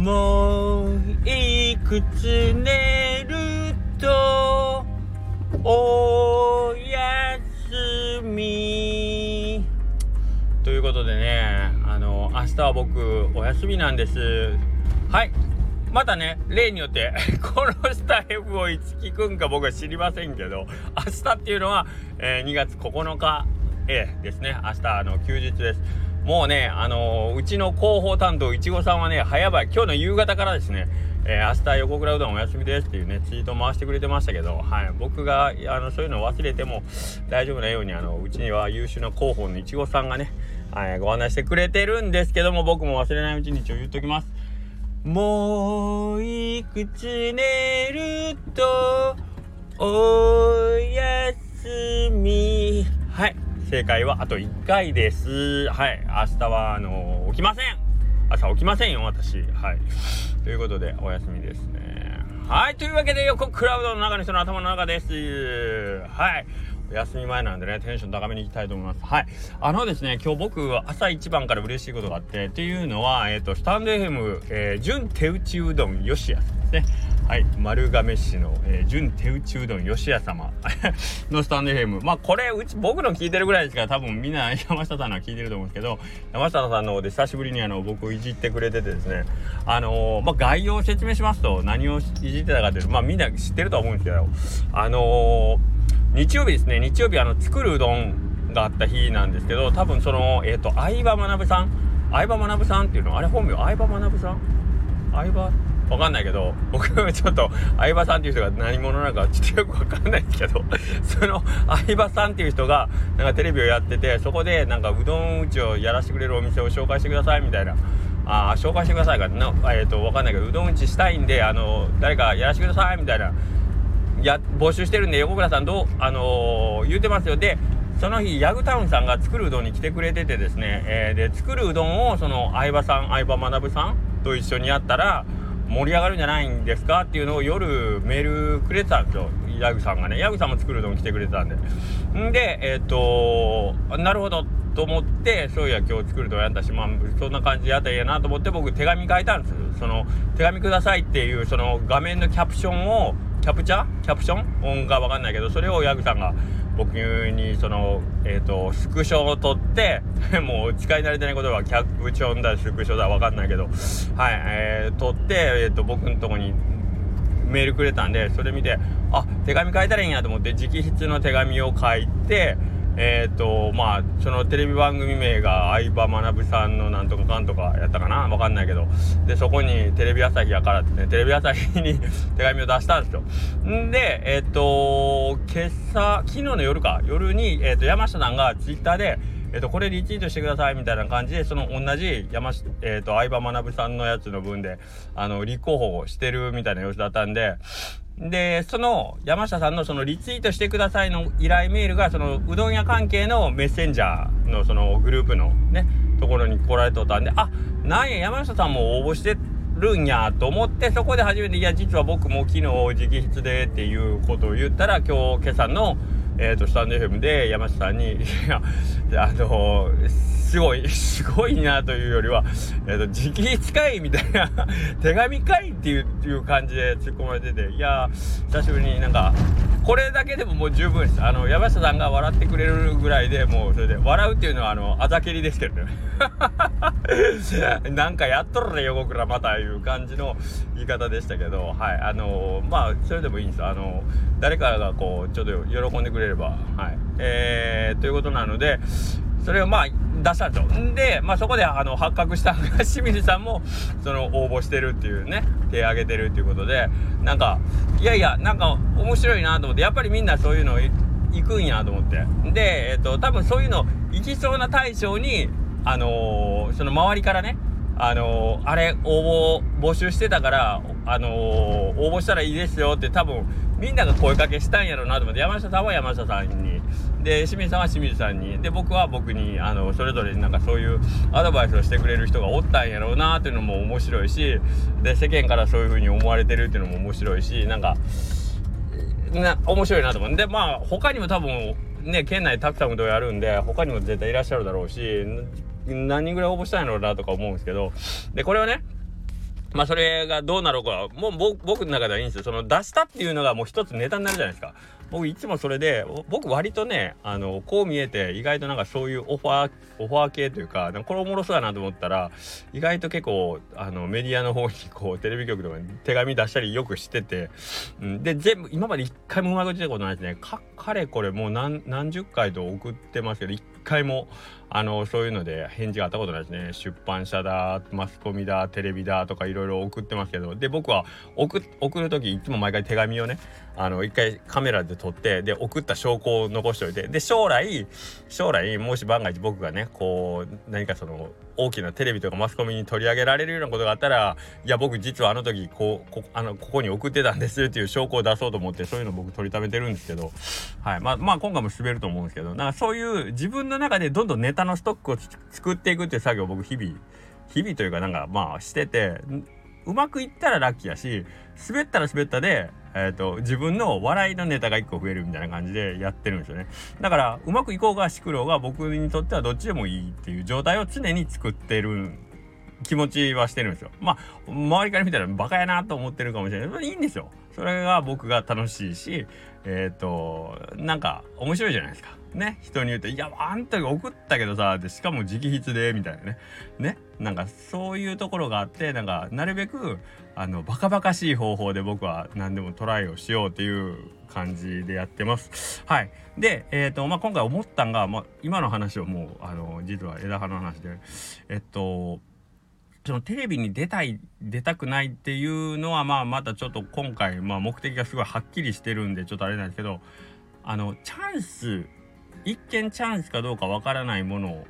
もういくつ寝るとおやすみ。ということでねあの明日は僕お休みなんです。はい。またね例によって このスタイフをいつ聞くんか僕は知りませんけど明日っていうのは、えー、2月9日、え、ですね。明日あの休日です。もうね、あのー、うちの広報担当、いちごさんはね、早々、今日の夕方からですね、えー、明日横倉うどんお休みですっていうね、ツイート回してくれてましたけど、はい、僕が、あの、そういうの忘れても大丈夫なように、あの、うちには優秀な広報のいちごさんがね、はい、ご案内してくれてるんですけども、僕も忘れないうちに一応言っときます。もういくつ寝ると、おやすみ。正解はあと1回です。はい。明日は、あのー、起きません朝起きませんよ、私。はい。ということで、お休みですね。はい。というわけで、横クラウドの中の人の頭の中です。はい。お休み前なんでね、テンション高めにいきたいと思います。はい。あのですね、今日僕、朝一番から嬉しいことがあって、っていうのは、えっ、ー、と、スタンド FM、えー、純手打ちうどんよしやさんですね。はい丸亀市の、えー、純手打ちうどん吉谷様 のスタンド FM まあこれうち僕の聞いてるぐらいですから多分みんな山下さんのは聞いてると思うんですけど山下さんの方で久しぶりにあの僕をいじってくれててですね。あのー、まあ概要を説明しますと何をいじってたかというとまあみんな知ってると思うんですけどあのー、日曜日ですね。日曜日あの作るうどんがあった日なんですけど多分そのえっ、と相葉学さん？相葉学さんっていうの？あれ本名？相葉学さん？相葉わかんないけど、僕ちょっと、相葉さんっていう人が何者なのかちょっとよくわかんないですけど、その相葉さんっていう人が、なんかテレビをやってて、そこでなんかうどん打ちをやらせてくれるお店を紹介してくださいみたいな。あ紹介してくださいかな、えっ、ー、と、わかんないけど、うどん打ちしたいんで、あの、誰かやらせてくださいみたいな。や、募集してるんで、横倉さんどう、あのー、言うてますよ。で、その日、ヤグタウンさんが作るうどんに来てくれててですね、えー、で、作るうどんを、その、相葉さん、相葉学さんと一緒にやったら、盛り上がるんじゃないんですか？っていうのを夜メールくれてたんですよ。ヤグさんがね。ヤグさんも作るのに来てくれてたんで。んで、えっ、ー、となるほどと思って、そういや今日作るとやったし、まあそんな感じでやったらいいなと思って僕手紙書いたんです。その手紙くださいっていうその画面のキャプションを、キャプチャー？キャプション？音がわかんないけど、それをヤグさんが僕にその、え、ー、と、スクショを取って、もう使い慣れてないことはキャプチョンだ、スクショだ、分かんないけど、はい、えー、撮って、えっ、ー、と、僕のとこにメールくれたんで、それ見て、あ、手紙書いたらいいんやと思って、直筆の手紙を書いて、えっ、ー、と、まあ、そのテレビ番組名が相葉学さんのなんとかかんとかやったかな？わかんないけど。で、そこにテレビ朝日やからってね、テレビ朝日に 手紙を出したんですよ。んで、えっ、ー、と、今朝、昨日の夜か、夜に、えっ、ー、と、山下さんがツイッターで、えっと、これリツイートしてくださいみたいな感じで、その同じ山、えっと、相葉学さんのやつの分で、あの、立候補してるみたいな様子だったんで、で、その山下さんのそのリツイートしてくださいの依頼メールが、そのうどん屋関係のメッセンジャーのそのグループのね、ところに来られとったんで、あ、なんや、山下さんも応募してるんやと思って、そこで初めて、いや、実は僕も昨日直筆でっていうことを言ったら、今日、今朝の、えっ、ー、と、スタンド FM で山下さんに、いや、あのすごい、すごいなというよりは、えっ、ー、と、直筆かいみたいな 手紙かいっていういう感じで突っ込まれてて、いや久しぶりになんか、これだけでももう十分です。あの、山下さんが笑ってくれるぐらいでもう、それで、笑うっていうのは、あの、あざけりですけどね。なんかやっとるね、横倉またいう感じの言い方でしたけど、はい。あのまあ、それでもいいんです。あの誰かがこう、ちょっと喜んでくれれば、はい。えー、ということなので、それをまあ出したんですよ。んで、まあそこであの発覚したのが清水さんもその応募してるっていうね、手挙げてるっていうことで、なんか、いやいや、なんか面白いなと思って、やっぱりみんなそういうの行くんやと思って。で、えっ、と、多分そういうの行きそうな大将に、あのー、その周りからね、あの、あれ応募募集してたから、あの、応募したらいいですよって多分みんなが声かけしたんやろうなと思って山下さんは山下さんに。で清水さんは清水さんに。で僕は僕にあのそれぞれなんかそういうアドバイスをしてくれる人がおったんやろうなっていうのも面白いしで世間からそういう風に思われてるっていうのも面白いしなんかな面白いなと思う。んでまあ他にも多分ね県内たくさんうどんやるんで他にも絶対いらっしゃるだろうし何人ぐらい応募したんやろうなとか思うんですけどでこれをねまあそれがどうなろうかもう僕の中ではいいんですよ。その出したっていうのがもう一つネタになるじゃないですか。僕いつもそれで僕割とねあのこう見えて意外となんかそういうオファーオファー系というかこれおもろそうだなと思ったら意外と結構あのメディアの方にこうテレビ局とかに手紙出したりよくしてて、うん、で全部今まで一回もうまく出たことないですね。かかれこれもう何何十回と送ってますけど回もあのそういうので返事があったことないですね。出版社だマスコミだテレビだとかいろいろ送ってますけど。で僕は送送る時いつも毎回手紙をねあの一回カメラで撮ってで送った証拠を残しておいて。で将来将来もし万が一僕がねこう何かその大きなテレビとかマスコミに取り上げられるようなことがあったらいや僕実はあの時こうこあのここに送ってたんですっていう証拠を出そうと思ってそういうの僕取りためてるんですけど。はい。まあまあ今回も滑ると思うんですけど。なんかそういう自分の中でどんどんネタのストックを作っていくっていう作業を僕日々日々というかなんかまあしててうまくいったらラッキーやし滑ったら滑ったでえーと、自分の笑いのネタが1個増えるみたいな感じでやってるんですよね。だからうまくいこうがしくろうが僕にとってはどっちでもいいっていう状態を常に作ってる気持ちはしてるんですよ。まあ周りから見たらバカやなと思ってるかもしれない。いいんですよ。それが僕が楽しいしえっ、ー、となんか面白いじゃないですか。ね？人に言うと「いやあんたが送ったけどさ」でしかも直筆でみたいなね。ね？なんかそういうところがあってなんかなるべくあのバカバカしい方法で僕は何でもトライをしようっていう感じでやってます。はい。で、えっ、ー、と、まあ、今回思ったんが、まあ、今の話をもう、あの、実は枝葉の話で、えっと、そのテレビに出たい、出たくないっていうのは、まあ、またちょっと今回、まあ、目的がすごいはっきりしてるんで、ちょっとあれなんですけど、あの、チャンス、一見チャンスかどうかわからないもの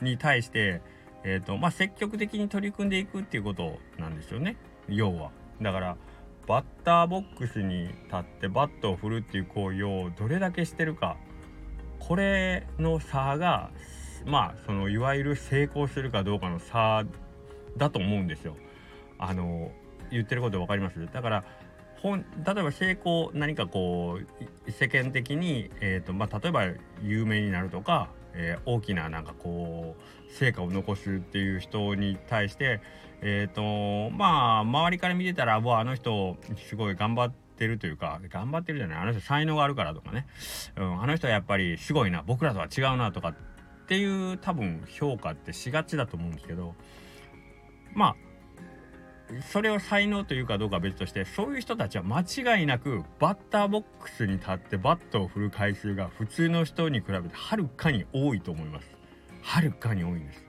に対して、えっ、ー、と、まあ、積極的に取り組んでいくっていうことなんですよね。要は。だから、バッターボックスに立ってバットを振るっていう行為をどれだけしてるか。これの差が、まあ、その、いわゆる成功するかどうかの差だと思うんですよ。あの、言ってること分かります？だから本例えば成功何かこう世間的に、えーとまあ、例えば有名になるとか、えー、大きななんかこう成果を残すっていう人に対してえっ、ー、とまあ周りから見てたらもうあの人すごい頑張ってるというか頑張ってるじゃないあの人才能があるからとかね、うん、あの人はやっぱりすごいな僕らとは違うなとかっていう多分評価ってしがちだと思うんですけどまあそれを才能というかどうかは別としてそういう人たちは間違いなくバッターボックスに立ってバットを振る回数が普通の人に比べてはるかに多いと思います。はるかに多いんです。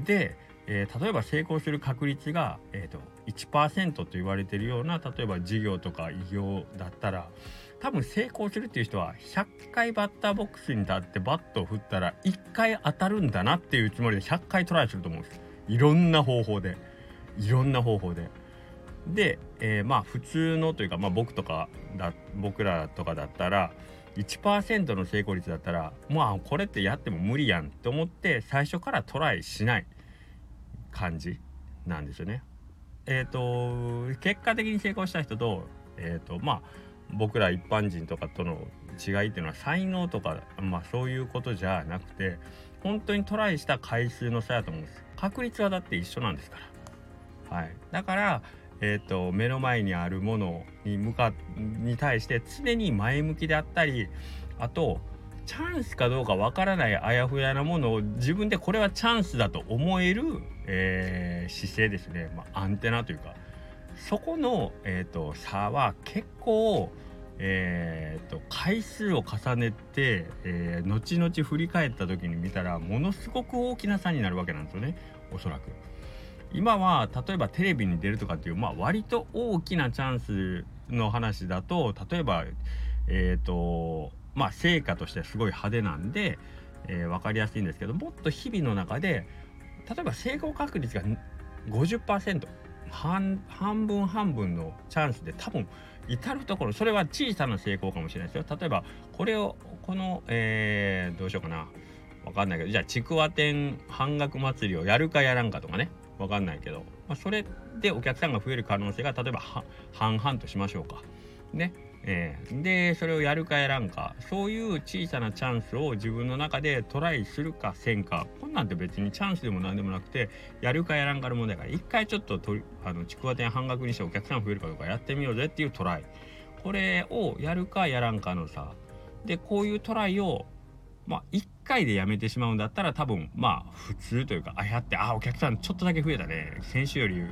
で、えー、例えば成功する確率が、えーと、1%と言われてるような例えば事業とか異業だったら多分成功するっていう人は100回バッターボックスに立ってバットを振ったら1回当たるんだなっていうつもりで100回トライすると思うんです。いろんな方法で。いろんな方法で。で、えー、まあ普通のというか、まあ、僕とかだ僕らとかだったら1%の成功率だったらまあこれってやっても無理やんって思って最初からトライしない感じなんですよね。えっ、ー、と結果的に成功した人と,、えーとまあ、僕ら一般人とかとの違いっていうのは才能とか、まあ、そういうことじゃなくて本当にトライした回数の差やと思うんです。確率はだって一緒なんですから。はい、だから、えーと、目の前にあるものに向かに対して常に前向きであったりあとチャンスかどうかわからないあやふやなものを自分でこれはチャンスだと思える、えー、姿勢ですね、まあ、アンテナというか。そこの、えーと、差は結構、えーと回数を重ねて、えー、後々振り返った時に見たらものすごく大きな差になるわけなんですよね。おそらく。今は例えばテレビに出るとかっていう、まあ、割と大きなチャンスの話だと例えばえっ、ー、とまあ成果としてすごい派手なんで、えー、分かりやすいんですけどもっと日々の中で例えば成功確率が50%半半分半分のチャンスで多分至る所それは小さな成功かもしれないですよ。例えばこれをこの、えー、どうしようかな。分かんないけどじゃあちくわ店半額祭りをやるかやらんかとかね。わかんないけど、まあ、それでお客さんが増える可能性が例えば半々としましょうか。ね。えー、でそれをやるかやらんか。そういう小さなチャンスを自分の中でトライするかせんか。こんなんて別にチャンスでも何でもなくてやるかやらんかの問題から一回ちょっととあのちくわ店半額にしてお客さん増えるかどうかやってみようぜっていうトライ。これをやるかやらんかのさ。でこういうトライをまあ1回でやめてしまうんだったら多分まあ普通というかあやってあお客さんちょっとだけ増えたね。先週より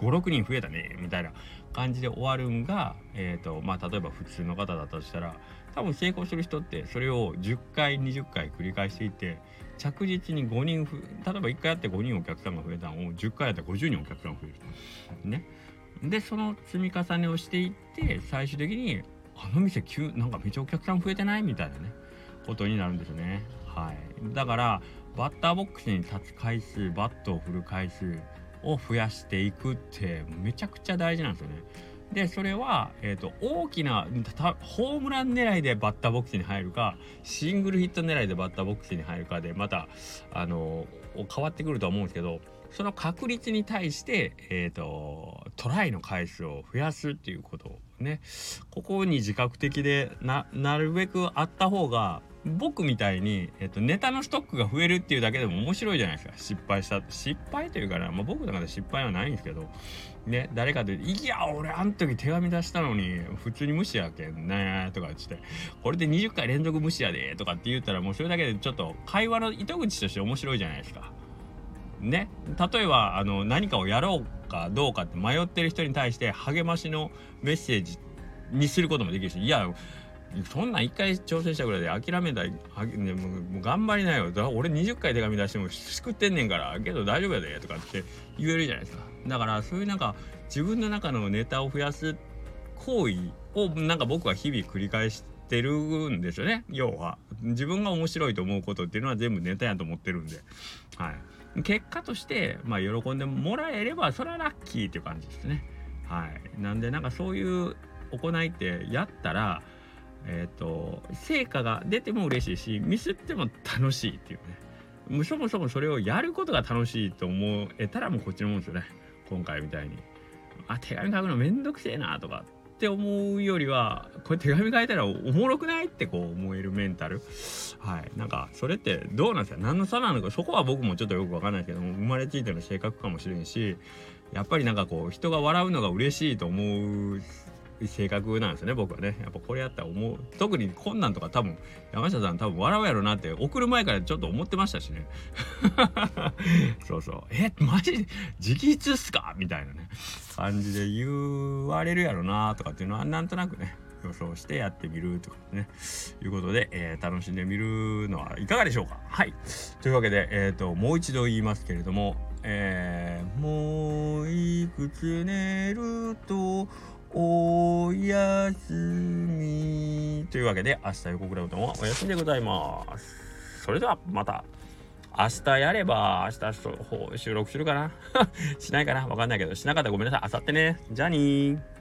56人増えたね。みたいな感じで終わるんが、えーとまあ、例えば普通の方だったとしたら多分成功する人ってそれを10回20回繰り返していって着実に5人例えば1回やって5人お客さんが増えたのを10回やったら50人お客さんが増えるね。でその積み重ねをしていって最終的にあの店急なんかめっちゃお客さん増えてない？みたいなね。ことになるんですね。はい。だからバッターボックスに立つ回数バットを振る回数を増やしていくってめちゃくちゃ大事なんですよね。でそれは、えーと、大きなホームラン狙いでバッターボックスに入るかシングルヒット狙いでバッターボックスに入るかでまたあの変わってくるとは思うんですけどその確率に対して、えーと、トライの回数を増やすっていうことねここに自覚的でななるべくあった方が僕みたいに、えっと、ネタのストックが増えるっていうだけでも面白いじゃないですか。失敗した失敗というかな、まあ、僕の中で失敗はないんですけど。ね誰かで「いや俺あん時手紙出したのに普通に無視やけんね」とか言って「これで20回連続無視やで」とかって言ったらもうそれだけでちょっと会話の糸口として面白いじゃないですか。ね例えばあの何かをやろうかどうかって迷ってる人に対して励ましのメッセージにすることもできるしいやそんなん一回挑戦したぐらいで諦めたい、ね、もう頑張りなよ。俺20回手紙出しても救ってんねんからけど大丈夫やでとかって言えるじゃないですか。だからそういうなんか自分の中のネタを増やす行為をなんか僕は日々繰り返してるんですよね。要は。自分が面白いと思うことっていうのは全部ネタやと思ってるんで。はい。結果としてまあ喜んでもらえればそれはラッキーっていう感じですね。はい。なんでなんかそういう行いってやったらえっ、ー、と成果が出ても嬉しいしミスっても楽しいっていうね。そもそもそれをやることが楽しいと思えたらもうこっちのもんですよね。今回みたいに。あ手紙書くのめんどくせえなとかって思うよりはこれ手紙書いたらおもろくないってこう思えるメンタル。はい。なんかそれってどうなんですか？何の差なのか？そこは僕もちょっとよくわかんないけども生まれついての性格かもしれんしやっぱりなんかこう人が笑うのが嬉しいと思う性格なんですね僕はね。やっぱこれやったら思う。特に困難とか多分山下さん多分笑うやろなって送る前からちょっと思ってましたしね。そうそう。えマジ？直筆っすか？みたいなね。感じで言われるやろなとかっていうのはなんとなくね予想してやってみるとかね。いうことで、えー、楽しんでみるのはいかがでしょうか？はい。というわけで、えーと、もう一度言いますけれどもえー、もういくつ寝るとおやすみ。というわけで、明日予告ラウトンはお休みでございます。それではまた。明日やれば、明日収録するかな？しないかな？わかんないけど、しなかったらごめんなさい。明後日ね。じゃあにー。